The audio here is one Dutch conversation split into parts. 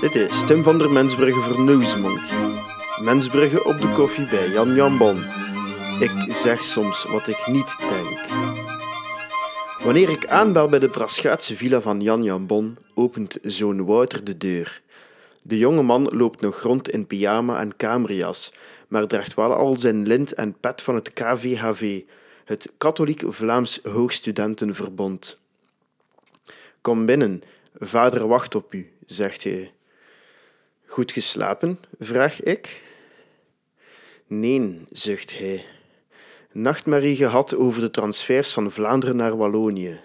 Dit is Tim van der Mensbrugge voor Newsmonkey. Mensbrugge op de koffie bij Jan Jan Bon. Ik zeg soms wat ik niet denk. Wanneer ik aanbel bij de Braschaatse villa van Jan Jan Bon, opent zoon Wouter de deur. De jonge man loopt nog rond in pyjama en kamerjas, maar draagt wel al zijn lint en pet van het KVHV, het Katholiek Vlaams Hoogstudentenverbond. Kom binnen, vader wacht op u, zegt hij. Goed geslapen? vraag ik. Nee, zucht hij. Nachtmerrie gehad over de transfers van Vlaanderen naar Wallonië.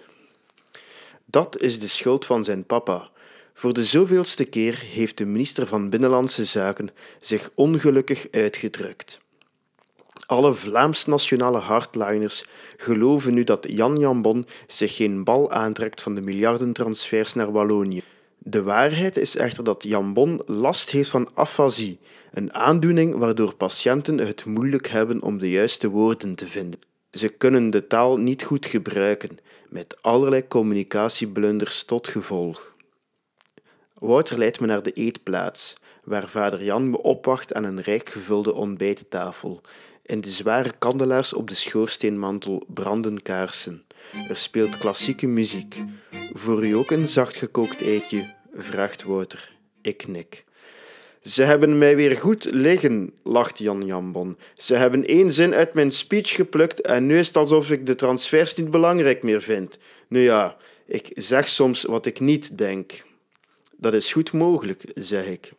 Dat is de schuld van zijn papa. Voor de zoveelste keer heeft de minister van Binnenlandse Zaken zich ongelukkig uitgedrukt. Alle Vlaams-nationale hardliners geloven nu dat Jan Jambon zich geen bal aantrekt van de miljardentransfers naar Wallonië. De waarheid is echter dat Jambon last heeft van afasie, een aandoening waardoor patiënten het moeilijk hebben om de juiste woorden te vinden. Ze kunnen de taal niet goed gebruiken, met allerlei communicatieblunders tot gevolg. Wouter leidt me naar de eetplaats, waar vader Jan me opwacht aan een rijk gevulde ontbijttafel. In de zware kandelaars op de schoorsteenmantel branden kaarsen. Er speelt klassieke muziek. Voor u ook een zacht gekookt eitje? Vraagt Wouter. Ik knik. Ze hebben mij weer goed liggen, lacht Jan Jambon. Ze hebben één zin uit mijn speech geplukt en nu is het alsof ik de transfers niet belangrijk meer vind. Nu ja, ik zeg soms wat ik niet denk. Dat is goed mogelijk, zeg ik.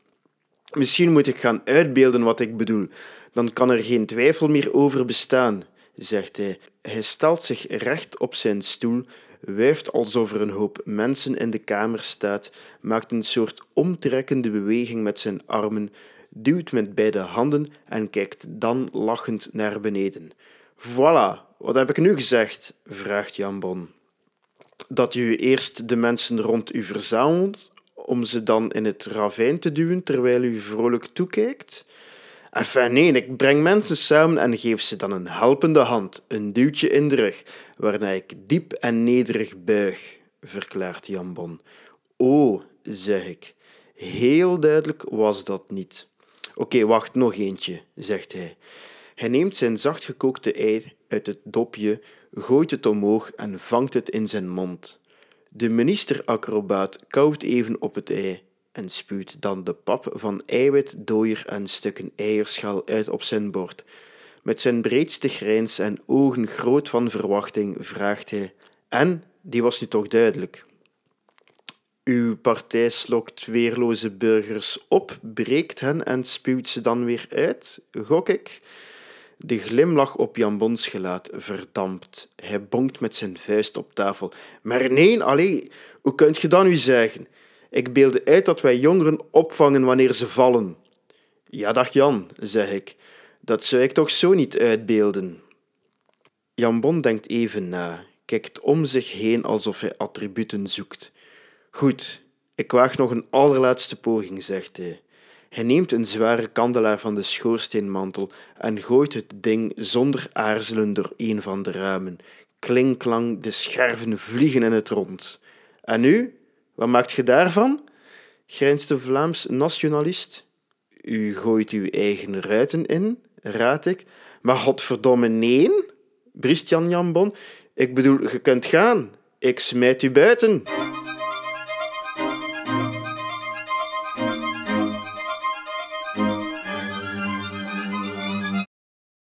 Misschien moet ik gaan uitbeelden wat ik bedoel. Dan kan er geen twijfel meer over bestaan, zegt hij. Hij stelt zich recht op zijn stoel, wuift alsof er een hoop mensen in de kamer staat, maakt een soort omtrekkende beweging met zijn armen, duwt met beide handen en kijkt dan lachend naar beneden. Voilà, wat heb ik nu gezegd? vraagt Jan Bon. Dat u eerst de mensen rond u verzamelt, om ze dan in het ravijn te duwen terwijl u vrolijk toekijkt? Enfin, nee, ik breng mensen samen en geef ze dan een helpende hand, een duwtje in de rug, waarna ik diep en nederig buig, verklaart Jan Bon. Oh, zeg ik. Heel duidelijk was dat niet. Oké, wacht, nog eentje, zegt hij. Hij neemt zijn zachtgekookte ei uit het dopje, gooit het omhoog en vangt het in zijn mond. De ministeracrobaat kauwt even op het ei en spuwt dan de pap van eiwit, dooier en stukken eierschaal uit op zijn bord. Met zijn breedste grijns en ogen groot van verwachting vraagt hij: En, die was nu toch duidelijk. Uw partij slokt weerloze burgers op, breekt hen en spuwt ze dan weer uit, gok ik. De glimlach op Jan Bons gelaat verdampt. Hij bonkt met zijn vuist op tafel. Maar nee, allee, hoe kunt je dat nu zeggen? Ik beelde uit dat wij jongeren opvangen wanneer ze vallen. Ja, dag Jan, zeg ik. Dat zou ik toch zo niet uitbeelden. Jan Bon denkt even na, kijkt om zich heen alsof hij attributen zoekt. Goed, ik waag nog een allerlaatste poging, zegt hij. Hij neemt een zware kandelaar van de schoorsteenmantel en gooit het ding zonder aarzelen door een van de ramen. Klinklang, de scherven vliegen in het rond. En nu? Wat maakt je daarvan? grijnst de Vlaams nationalist. U gooit uw eigen ruiten in, raad ik. Maar godverdomme nee, briest Jan Jambon. Ik bedoel, je kunt gaan. Ik smijt u buiten.